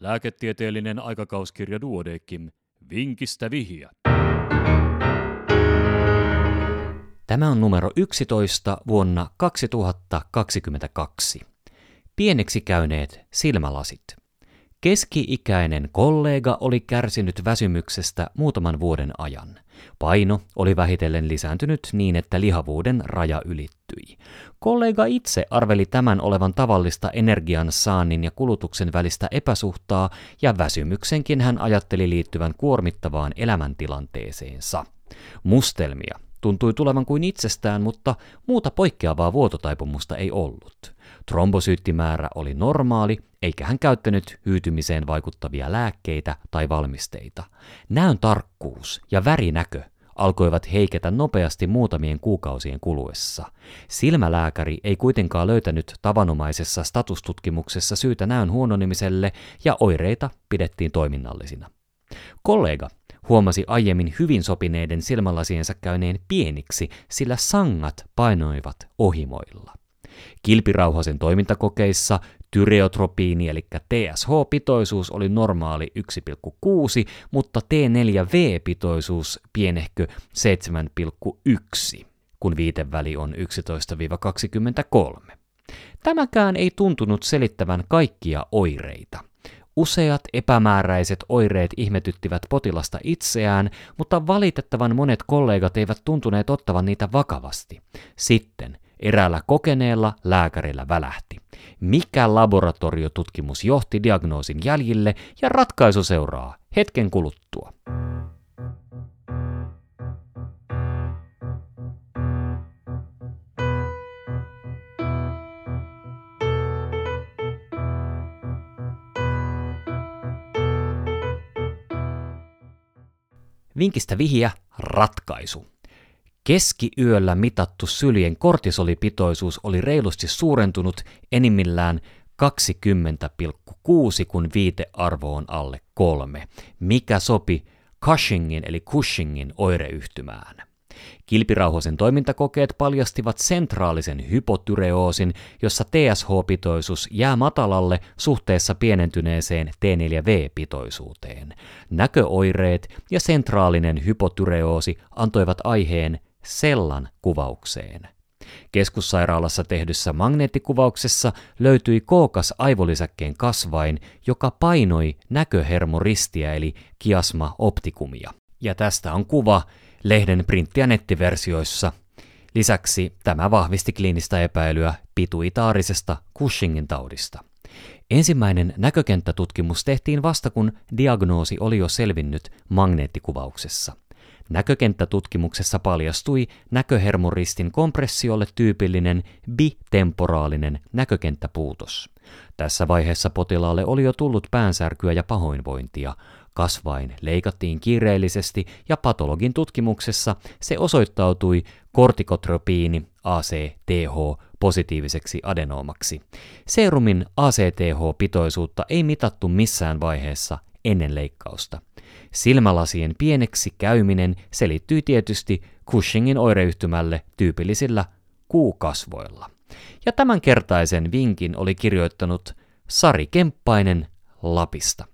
Lääketieteellinen aikakauskirja Duodekim. Vinkistä vihiä. Tämä on numero 11 vuonna 2022. Pieneksi käyneet silmälasit. Keski-ikäinen kollega oli kärsinyt väsymyksestä muutaman vuoden ajan. Paino oli vähitellen lisääntynyt niin, että lihavuuden raja ylittyi. Kollega itse arveli tämän olevan tavallista energian saannin ja kulutuksen välistä epäsuhtaa, ja väsymyksenkin hän ajatteli liittyvän kuormittavaan elämäntilanteeseensa. Mustelmia tuntui tulevan kuin itsestään, mutta muuta poikkeavaa vuototaipumusta ei ollut. Trombosyyttimäärä oli normaali, eikä hän käyttänyt hyytymiseen vaikuttavia lääkkeitä tai valmisteita. Näön tarkkuus ja värinäkö alkoivat heiketä nopeasti muutamien kuukausien kuluessa. Silmälääkäri ei kuitenkaan löytänyt tavanomaisessa statustutkimuksessa syytä näön huononemiselle ja oireita pidettiin toiminnallisina. Kollega huomasi aiemmin hyvin sopineiden silmälasiensa käyneen pieniksi, sillä sangat painoivat ohimoilla. Kilpirauhasen toimintakokeissa tyreotropiini eli TSH-pitoisuus oli normaali 1,6, mutta T4V-pitoisuus pienehkö 7,1, kun viiteväli on 11-23. Tämäkään ei tuntunut selittävän kaikkia oireita. Useat epämääräiset oireet ihmetyttivät potilasta itseään, mutta valitettavan monet kollegat eivät tuntuneet ottavan niitä vakavasti. Sitten eräällä kokeneella lääkärillä välähti. Mikä laboratoriotutkimus johti diagnoosin jäljille ja ratkaisu seuraa hetken kuluttua. Vinkistä vihiä ratkaisu. Keskiyöllä mitattu syljen kortisolipitoisuus oli reilusti suurentunut enimmillään 20,6 kun viitearvo on alle kolme, mikä sopi Cushingin eli Cushingin oireyhtymään. Kilpirauhosen toimintakokeet paljastivat sentraalisen hypotyreoosin, jossa TSH-pitoisuus jää matalalle suhteessa pienentyneeseen T4V-pitoisuuteen. Näköoireet ja sentraalinen hypotyreoosi antoivat aiheen sellan kuvaukseen. Keskussairaalassa tehdyssä magneettikuvauksessa löytyi kookas aivolisäkkeen kasvain, joka painoi näköhermoristiä eli kiasma optikumia. Ja tästä on kuva lehden printti- ja nettiversioissa. Lisäksi tämä vahvisti kliinistä epäilyä pituitaarisesta Cushingin taudista. Ensimmäinen näkökenttätutkimus tehtiin vasta kun diagnoosi oli jo selvinnyt magneettikuvauksessa. Näkökenttätutkimuksessa paljastui näköhermoristin kompressiolle tyypillinen bitemporaalinen näkökenttäpuutos. Tässä vaiheessa potilaalle oli jo tullut päänsärkyä ja pahoinvointia. Kasvain leikattiin kiireellisesti ja patologin tutkimuksessa se osoittautui kortikotropiini ACTH positiiviseksi adenoomaksi. Serumin ACTH-pitoisuutta ei mitattu missään vaiheessa ennen leikkausta. Silmälasien pieneksi käyminen selittyy tietysti Cushingin oireyhtymälle tyypillisillä kuukasvoilla. Ja tämänkertaisen vinkin oli kirjoittanut Sari Kemppainen Lapista.